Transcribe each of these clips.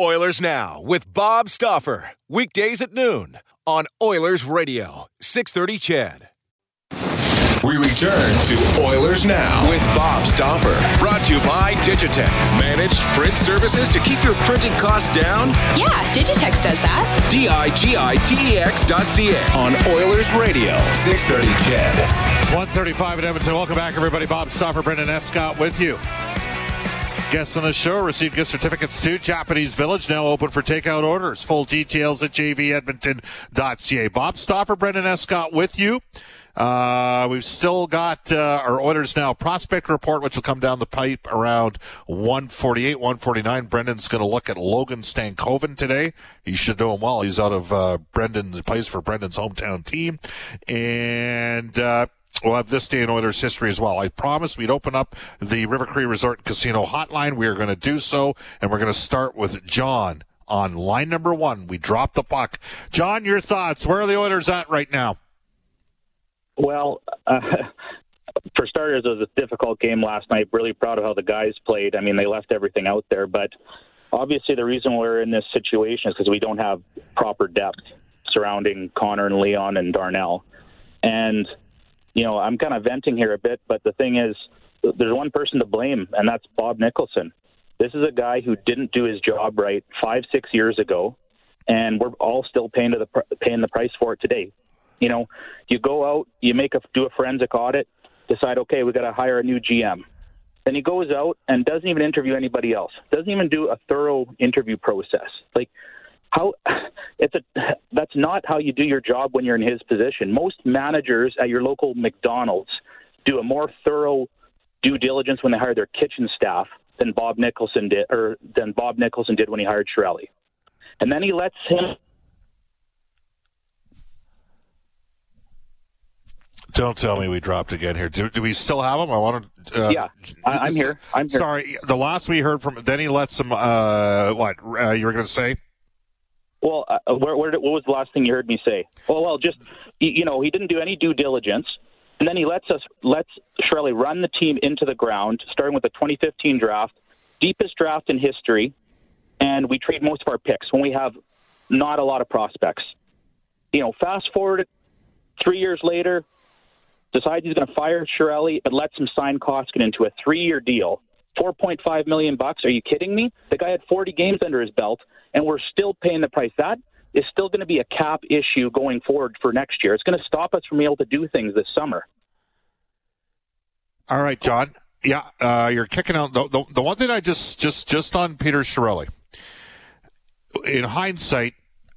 Oilers Now with Bob Stauffer. Weekdays at noon on Oilers Radio, 630 CHED. We return to Oilers Now with Bob Stauffer. Brought to you by Digitex. Managed print services to keep your printing costs down? Yeah, Digitex does that. D-I-G-I-T-E-X dot C-A on Oilers Radio, 630 CHED. It's 135 at Edmonton. Welcome back, everybody. Bob Stauffer, Brendan Escott with you. Guests on the show receive gift certificates to Japanese Village, now open for takeout orders. Full details at jvedmonton.ca. Bob Stauffer, Brendan Escott with you. Uh, we've still got uh, our orders now prospect report, which will come down the pipe around 148, 149. Brendan's going to look at Logan Stankoven today. You should know him well. He's out of uh, Brendan, plays for Brendan's hometown team. And, uh, We'll have this day in Oilers history as well. I promised we'd open up the River Cree Resort Casino hotline. We are going to do so, and we're going to start with John on line number one. We dropped the puck. John, your thoughts? Where are the Oilers at right now? Well, uh, for starters, it was a difficult game last night. Really proud of how the guys played. I mean, they left everything out there, but obviously the reason we're in this situation is because we don't have proper depth surrounding Connor and Leon and Darnell. And you know, I'm kind of venting here a bit, but the thing is, there's one person to blame, and that's Bob Nicholson. This is a guy who didn't do his job right five, six years ago, and we're all still paying to the paying the price for it today. You know, you go out, you make a do a forensic audit, decide, okay, we got to hire a new GM. Then he goes out and doesn't even interview anybody else. Doesn't even do a thorough interview process. Like how it's a that's not how you do your job when you're in his position. Most managers at your local McDonald's do a more thorough due diligence when they hire their kitchen staff than Bob Nicholson did or than Bob Nicholson did when he hired Chiarelli. And then he lets him Don't tell me we dropped again here. Do, do we still have him? I want to. Uh, yeah, I, am here. I'm here. Sorry, the last we heard from then he lets him. Uh, what uh, you were going to say? Well, uh, where, where, what was the last thing you heard me say? Well, well, just you know, he didn't do any due diligence, and then he lets us lets Chiarelli run the team into the ground, starting with the 2015 draft, deepest draft in history, and we trade most of our picks when we have not a lot of prospects. You know, fast forward three years later, decides he's going to fire Chiarelli, but lets him sign Koskinen into a three-year deal. 4.5 million bucks. Are you kidding me? The guy had 40 games under his belt and we're still paying the price. That is still going to be a cap issue going forward for next year. It's going to stop us from being able to do things this summer. All right, John. Yeah, uh, you're kicking out the, the, the one thing I just just just on Peter Chiarelli. In hindsight,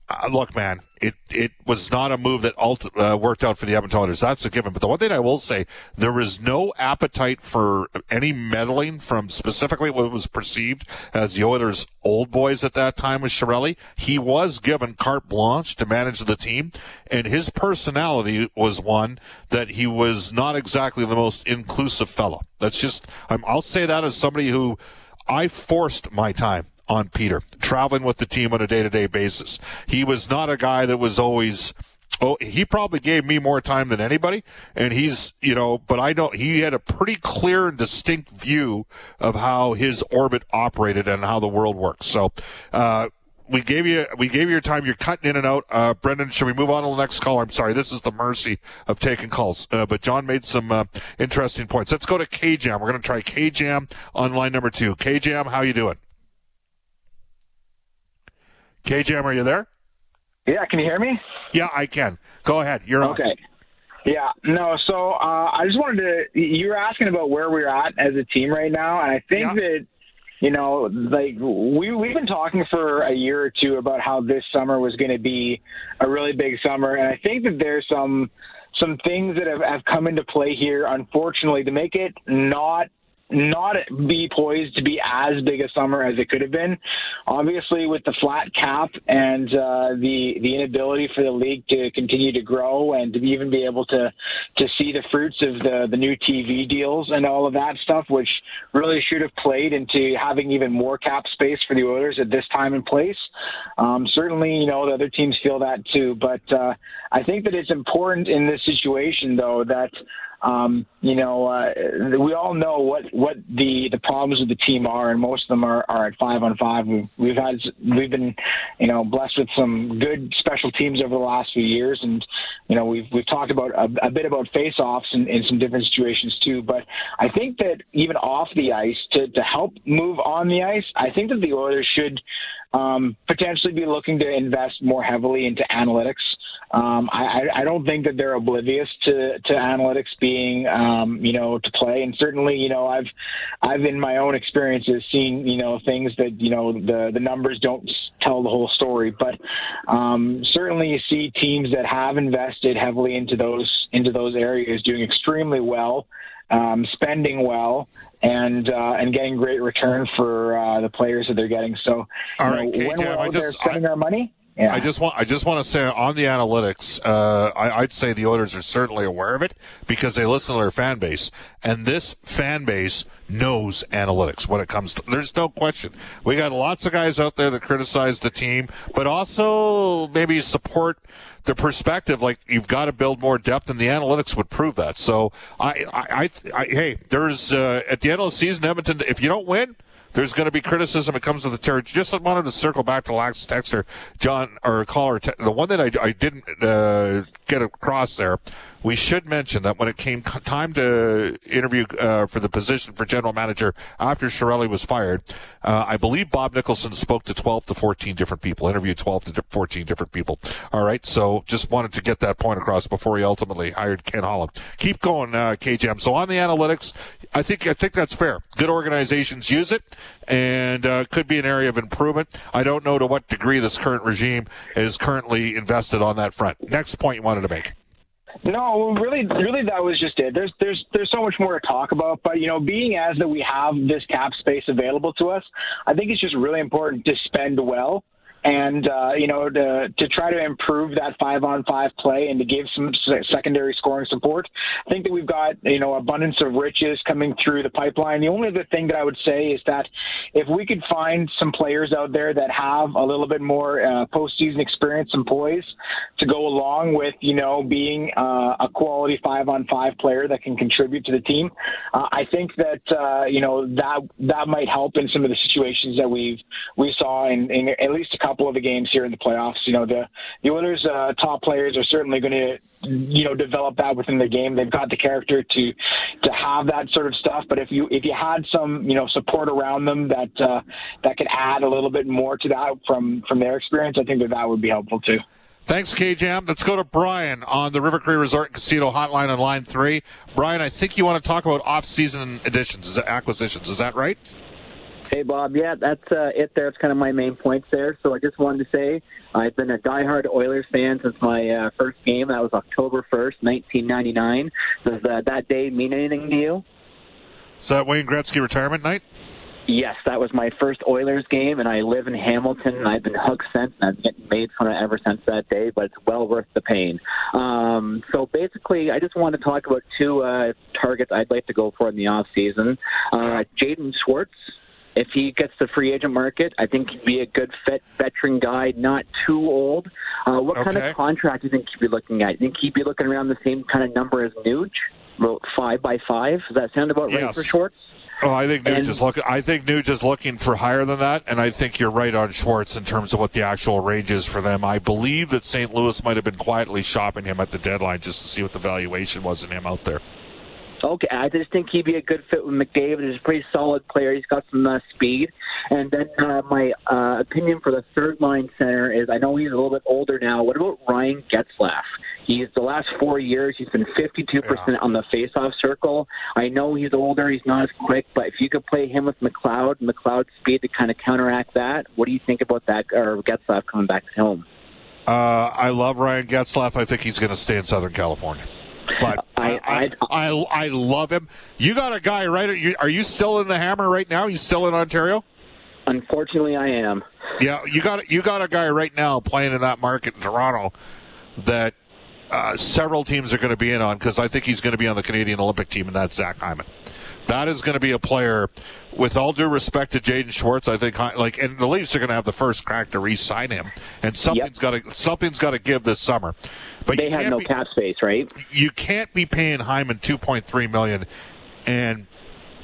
uh, look, man, it it was not a move that ult- uh, worked out for the Edmonton Oilers. That's a given. But the one thing I will say, there was no appetite for any meddling from specifically what was perceived as the Oilers' old boys at that time with Chiarelli. He was given carte blanche to manage the team, and his personality was one that he was not exactly the most inclusive fellow. That's just, I'll say that as somebody who I forced my time on Peter, traveling with the team on a day to day basis. He was not a guy that was always. Oh, he probably gave me more time than anybody, and he's, you know, but I know he had a pretty clear and distinct view of how his orbit operated and how the world works. So, uh, we gave you we gave you your time. You're cutting in and out. Uh, Brendan, should we move on to the next caller? I'm sorry, this is the mercy of taking calls. Uh, but John made some uh, interesting points. Let's go to KJam. We're going to try KJam on line number two. KJam, how you doing? KJam, are you there? Yeah, can you hear me? Yeah, I can. Go ahead. You're on. Okay. Yeah, no. So uh, I just wanted to. You were asking about where we're at as a team right now, and I think Yeah. that you know, like we we've been talking for a year or two about how this summer was going to be a really big summer, and I think that there's some some things that have, have come into play here, unfortunately, to make it not not be poised to be as big a summer as it could have been. Obviously, with the flat cap and uh, the the inability for the league to continue to grow and to even be able to to see the fruits of the the new TV deals and all of that stuff, which really should have played into having even more cap space for the Oilers at this time and place. Um, certainly, you know the other teams feel that too, but uh, I think that it's important in this situation, though, that um, you know, uh, we all know what, what the, the problems of the team are, and most of them are, are at five on five. We've, we've had we've been, you know, blessed with some good special teams over the last few years, and you know, we've we've talked about a, a bit about face-offs in, in some different situations too. But I think that even off the ice, to to help move on the ice, I think that the Oilers should um, potentially be looking to invest more heavily into analytics. Um, I, I- I don't think that they're oblivious to, to analytics being, um, you know, to play. And certainly, you know, I've, I've in my own experiences seen, you know, things that, you know, the, the numbers don't tell the whole story. But um, certainly you see teams that have invested heavily into those, into those areas doing extremely well. Um, spending well and uh, and getting great return for uh, the players that they're getting. So, All right, know, when we're I out just- there spending I- our money, yeah. I just want I just want to say on the analytics, uh, I, I'd say the Oilers are certainly aware of it because they listen to their fan base, and this fan base knows analytics when it comes to. There's no question. We got lots of guys out there that criticize the team, but also maybe support the perspective like you've got to build more depth, and the analytics would prove that. So I, I, I, I hey, there's uh, at the end of the season, Edmonton. If you don't win. There's going to be criticism. It comes with the territory. Just wanted to circle back to last texter, John or caller. The one that I, I didn't uh, get across there. We should mention that when it came time to interview uh, for the position for general manager after Chiarelli was fired, uh, I believe Bob Nicholson spoke to 12 to 14 different people, interviewed 12 to 14 different people. All right, so just wanted to get that point across before he ultimately hired Ken Holland. Keep going, uh, KJam. So on the analytics, I think I think that's fair. Good organizations use it, and uh, could be an area of improvement. I don't know to what degree this current regime is currently invested on that front. Next point you wanted to make. No, really, really, that was just it. There's, there's, there's so much more to talk about. But you know, being as that we have this cap space available to us, I think it's just really important to spend well. And uh, you know, to to try to improve that five on five play and to give some secondary scoring support. I think that we've got you know abundance of riches coming through the pipeline. The only other thing that I would say is that if we could find some players out there that have a little bit more uh, postseason experience and poise to go along with you know being uh, a quality five on five player that can contribute to the team, uh, I think that uh, you know that that might help in some of the situations that we've we saw in, in at least a couple of the games here in the playoffs. You know the the Oilers' uh, top players are certainly going to you know develop that within their game. They've got the character to to have that sort of stuff. But if you if you had some you know support around them that uh, that could add a little bit more to that from from their experience, I think that that would be helpful too. Thanks, KJam. Let's go to Brian on the River Cree Resort Casino hotline on line three. Brian, I think you want to talk about off-season additions, acquisitions. Is that right? Hey, Bob. Yeah, that's uh, it there. It's kind of my main points there. So I just wanted to say I've been a diehard Oilers fan since my uh, first game. That was October 1st, 1999. Does uh, that day mean anything to you? Is that Wayne Gretzky retirement night? Yes, that was my first Oilers game, and I live in Hamilton, and I've been hooked since, and I've been made fun of ever since that day, but it's well worth the pain. Um, so basically, I just want to talk about two uh, targets I'd like to go for in the off season. Uh, Jaden Schwartz. If he gets the free agent market, I think he'd be a good fit, veteran guy, not too old. Uh, what kind of contract do you think he'd be looking at? You think he'd be looking around the same kind of number as Nuge, about five by five? Does that sound about right Yes. for Schwartz? Oh, I think Nuge is looking. I think Nuge is looking for higher than that, and I think you're right on Schwartz in terms of what the actual range is for them. I believe that St. Louis might have been quietly shopping him at the deadline just to see what the valuation was in him out there. Okay, I just think he'd be a good fit with McDavid. He's a pretty solid player. He's got some uh, speed. And then uh, my uh, opinion for the third line center is I know he's a little bit older now. What about Ryan Getzlaf? He's the last four years he's been 52% yeah. on the faceoff circle. I know he's older, he's not as quick, but if you could play him with McLeod, McLeod's speed to kind of counteract that, what do you think about that? Or Getzlaf coming back home? Uh, I love Ryan Getzlaf. I think he's going to stay in Southern California. But I, I, I, I, I love him. You got a guy right? Are you still in the hammer right now? You still in Ontario? Unfortunately, I am. Yeah, you got you got a guy right now playing in that market in Toronto that uh, several teams are going to be in on because I think he's going to be on the Canadian Olympic team, and that's Zach Hyman. That is going to be a player. With all due respect to Jaden Schwartz, I think like, and the Leafs are going to have the first crack to re-sign him, and something's yep. got to something's got to give this summer. But they have no be, cap space, right? You can't be paying Hyman two point three million and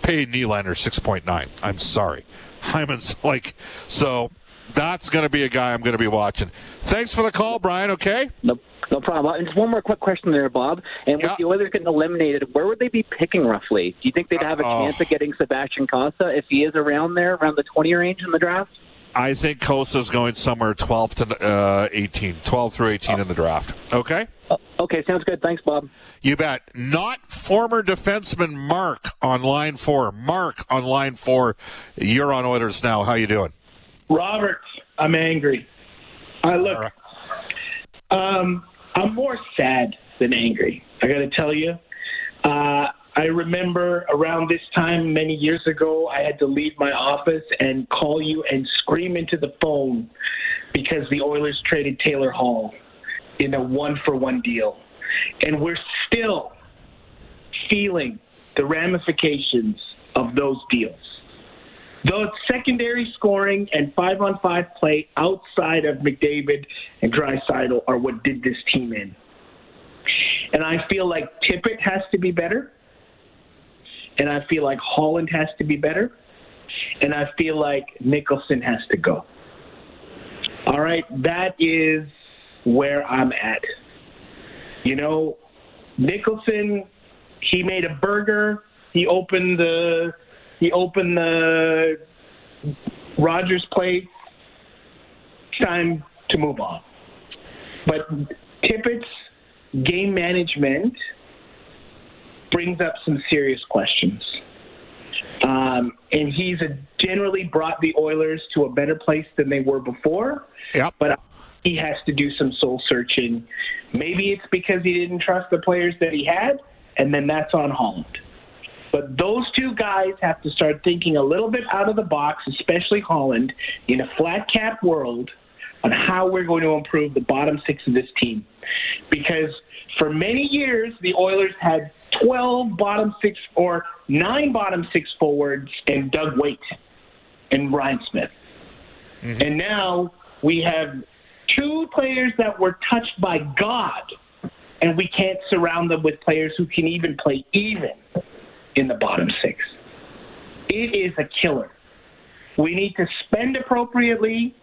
pay Nylander six point nine. I'm sorry, Hyman's like so. That's going to be a guy I'm going to be watching. Thanks for the call, Brian. Okay. Nope. No problem. And just one more quick question there, Bob. And with the Oilers getting eliminated, where would they be picking roughly? Do you think they'd have a chance of getting Sebastian Cossa if he is around there, around the 20 range in the draft? I think Cossa's going somewhere 12 to uh, 18, 12 through 18 oh. in the draft. Okay? Uh, okay, sounds good. Thanks, Bob. You bet. Not former defenseman Mark on line four. Mark on line four. You're on Oilers now. How you doing? Robert, I'm angry. I look. Um, I'm more sad than angry. I got to tell you. Uh, I remember around this time many years ago, I had to leave my office and call you and scream into the phone because the Oilers traded Taylor Hall in a one for one deal. And we're still feeling the ramifications of those deals. Though secondary scoring and five on five play outside of McDavid and Draisaitl are what did this team in. And I feel like Tippett has to be better. And I feel like Holland has to be better. And I feel like Nicholson has to go. All right, that is where I'm at. You know, Nicholson, he made a burger. He opened the he opened the Rogers Place. Time to move on. But Tippett's game management brings up some serious questions. Um, and he's a, generally brought the Oilers to a better place than they were before. Yep. But he has to do some soul searching. Maybe it's because he didn't trust the players that he had, and then that's on Holland. But those two guys have to start thinking a little bit out of the box, especially Holland, in a flat cap world, on how we're going to improve the bottom six of this team. Because for many years, the Oilers had 12 bottom six or nine bottom six forwards and Doug Weight and Ryan Smyth. Mm-hmm. And now we have two players that were touched by God, and we can't surround them with players who can even play even in the bottom six. It is a killer. We need to spend appropriately,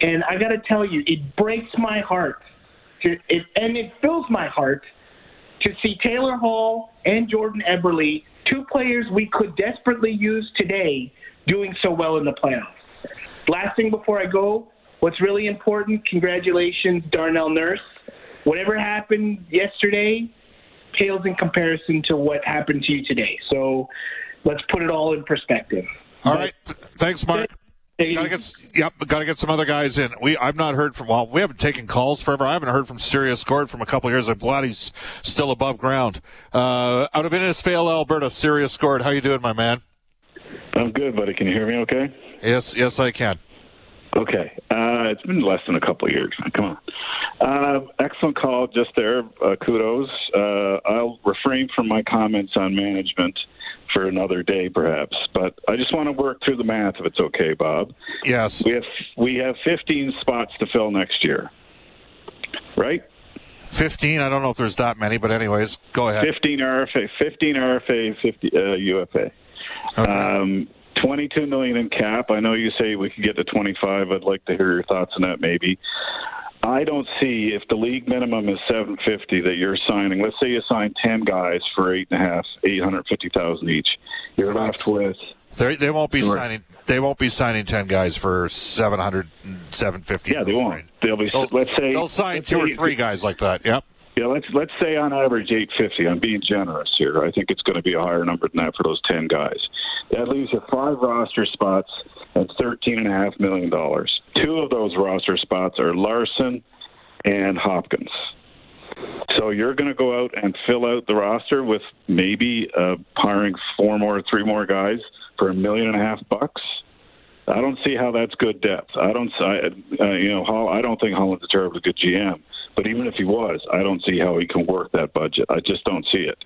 and I got to tell you, it breaks my heart, to, it, and it fills my heart to see Taylor Hall and Jordan Eberle, two players we could desperately use today, doing so well in the playoffs. Last thing before I go, what's really important, congratulations, Darnell Nurse. Whatever happened yesterday, pales in comparison to what happened to you today. So let's put it all in perspective. All but, right, Thanks, Mark. Gotta get, yep, gotta get some other guys in. We, I've not heard from. Well, we haven't taken calls forever. I haven't heard from Sirius Gord from a couple of years. I'm glad he's still above ground. Uh, out of Innisfail, Alberta, Sirius Gord, how you doing, my man? I'm good, buddy. Can you hear me? Okay. Yes, yes, I can. Okay. Uh, it's been less than a couple of years. Come on. Uh, excellent call just there. Uh, kudos. Uh, I'll refrain from my comments on management for another day, perhaps. But I just want to work through the math, if it's okay, Bob. Yes. We have we have 15 spots to fill next year, right? 15. I don't know if there's that many, but anyways, go ahead. 15 RFA, 15 RFA, 50 uh, UFA. Okay. Um, 22 million in cap. I know you say we could get to 25. I'd like to hear your thoughts on that maybe. I don't see if the league minimum is 750 that you're signing. Let's say you sign 10 guys for eight and a half, 850,000 each. You're left with. They, they won't be signing. They won't be signing 10 guys for 700, 750. Yeah, they won't. They'll be. They'll, let's say they'll sign two or three guys like that. Yep. Yeah, let's let's say on average 850. I'm being generous here. I think it's going to be a higher number than that for those 10 guys. That leaves you five roster spots at 13 and a half million dollars. Two of those roster spots are Larson and Hopkins. So you're going to go out and fill out the roster with maybe uh, hiring four more, three more guys for a million and a half bucks. I don't see how that's good depth. I don't, I, uh, you know, I don't think Holland's a terribly good GM. But even if he was, I don't see how he can work that budget. I just don't see it.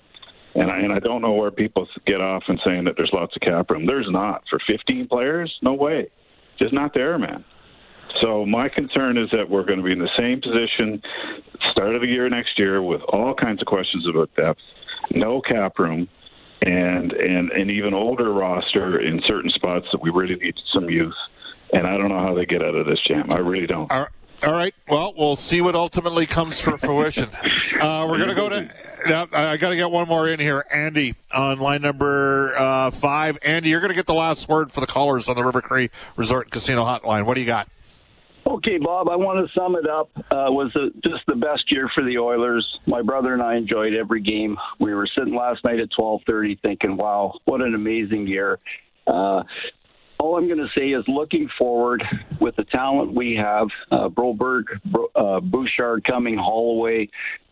And I, and I don't know where people get off and saying that there's lots of cap room. There's not for 15 players. No way, just not there, man. So my concern is that we're going to be in the same position start of the year next year with all kinds of questions about depth, no cap room, and and an even older roster in certain spots that we really need some youth. And I don't know how they get out of this jam. I really don't. All right. Well, we'll see what ultimately comes for fruition. uh, we're going to go to. Uh, I got to get one more in here. Andy on line number uh, five. Andy, you're going to get the last word for the callers on the River Cree Resort Casino Hotline. What do you got? Okay, Bob, I want to sum it up. Uh, was a, just the best year for the Oilers. My brother and I enjoyed every game. We were sitting last night at 12:30 thinking, "Wow, what an amazing year." Uh, all I'm going to say is looking forward with the talent we have, uh, Broberg, uh, Bouchard coming, Holloway.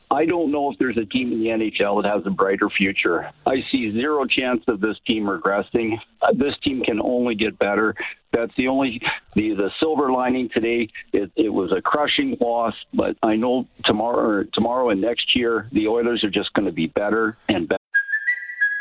I don't know if there's a team in the NHL that has a brighter future. I see zero chance of this team regressing. Uh, this team can only get better. That's the only the the silver lining today. It, it was a crushing loss, but I know tomorrow, tomorrow and next year, the Oilers are just going to be better and better.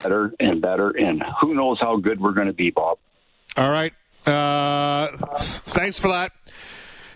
better and better, and who knows how good we're going to be, Bob. All right. Uh, thanks for that.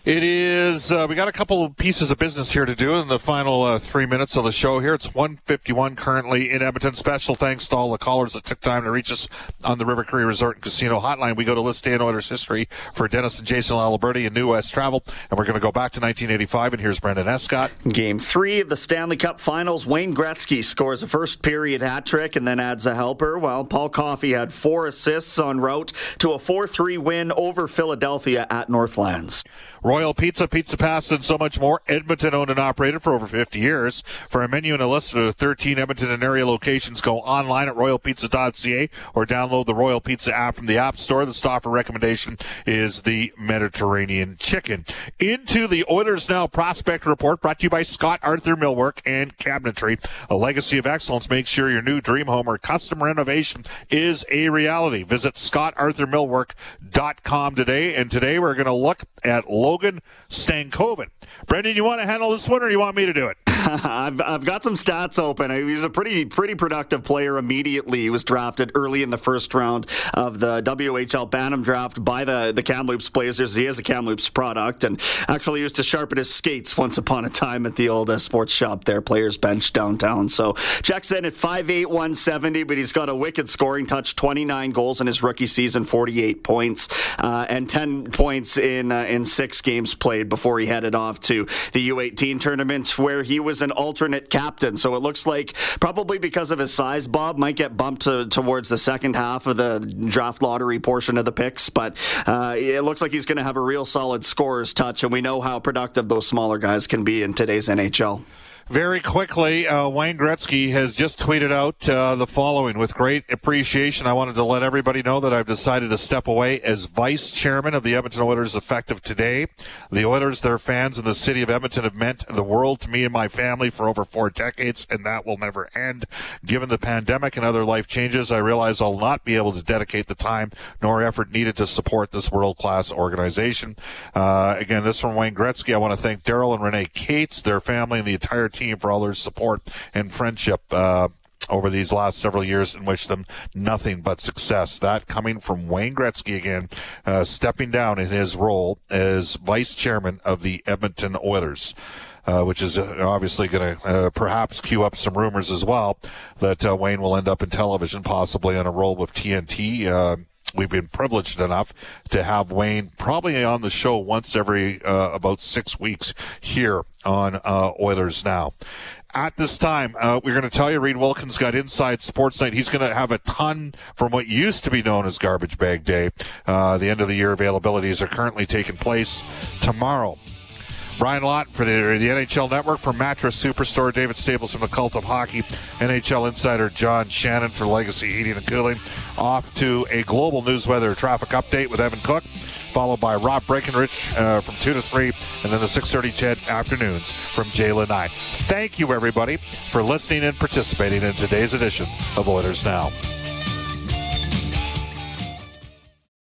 It is. Uh, we got a couple of pieces of business here to do in the final uh, three minutes of the show. Here, it's 151 currently in Edmonton. Special thanks to all the callers that took time to reach us on the River Cree Resort and Casino Hotline. We go to list Dan Oilers history for Dennis and Jason Aliberti and New West Travel, and we're going to go back to 1985. And here's Brendan Escott. Game three of the Stanley Cup Finals. Wayne Gretzky scores a first period hat trick and then adds a helper. While Paul Coffey had four assists en route to a 4-3 win over Philadelphia at Northlands. Royal Pizza, Pizza Pasta, and so much more. Edmonton owned and operated for over 50 years. For a menu and a list of 13 Edmonton and area locations, go online at royalpizza.ca or download the Royal Pizza app from the App Store. The Stauffer recommendation is the Mediterranean chicken. Into the Oilers Now Prospect Report brought to you by Scott Arthur Millwork and Cabinetry. A legacy of excellence Make sure your new dream home or custom renovation is a reality. Visit scottarthurmillwork.com today. And today we're going to look at Logan Stankoven. Brendan, you want to handle this one or do you want me to do it? I've, I've got some stats open. He's a pretty pretty productive player immediately. He was drafted early in the first round of the WHL Bantam draft by the, the Kamloops Blazers. He is a Kamloops product and actually used to sharpen his skates once upon a time at the old uh, sports shop there, Players Bench downtown. So checks in at 5'8", 170, but he's got a wicked scoring touch, 29 goals in his rookie season, 48 points, uh, and 10 points in, uh, in six games played before he headed off to the U18 tournament where he was as an alternate captain. So it looks like probably because of his size, Bob might get bumped to, towards the second half of the draft lottery portion of the picks. But uh, it looks like he's going to have a real solid scorer's touch, and we know how productive those smaller guys can be in today's NHL. Very quickly, uh, Wayne Gretzky has just tweeted out uh, the following. With great appreciation, I wanted to let everybody know that I've decided to step away as vice chairman of the Edmonton Oilers effective today. The Oilers, their fans, and the city of Edmonton have meant the world to me and my family for over four decades, and that will never end. Given the pandemic and other life changes, I realize I'll not be able to dedicate the time nor effort needed to support this world class organization. Uh, again, this from Wayne Gretzky. I want to thank Daryl and Renee Katz, their family, and the entire team for all their support and friendship. Uh, over these last several years and wish them nothing but success. That coming from Wayne Gretzky again, uh, stepping down in his role as vice chairman of the Edmonton Oilers. Uh, which is uh, obviously going to uh, perhaps cue up some rumors as well that uh, Wayne will end up in television, possibly on a role with TNT. We've been privileged enough to have Wayne probably on the show once every uh, about six weeks here on uh, Oilers Now. At this time, uh, we're going to tell you Reid Wilkins got Inside Sports Night. He's going to have a ton from what used to be known as Garbage Bag Day. Uh, the end of the year availabilities are currently taking place tomorrow. Brian Lott for the, the, NHL Network for Mattress Superstore. David Staples from the Cult of Hockey. NHL Insider John Shannon for Legacy Heating and Cooling. Off to a global news weather traffic update with Evan Cook, followed by Rob Breckenridge uh, from 2 to 3, and then the 6.30 CHED afternoons from Jaylen 9. Thank you, everybody, for listening and participating in today's edition of Oilers Now.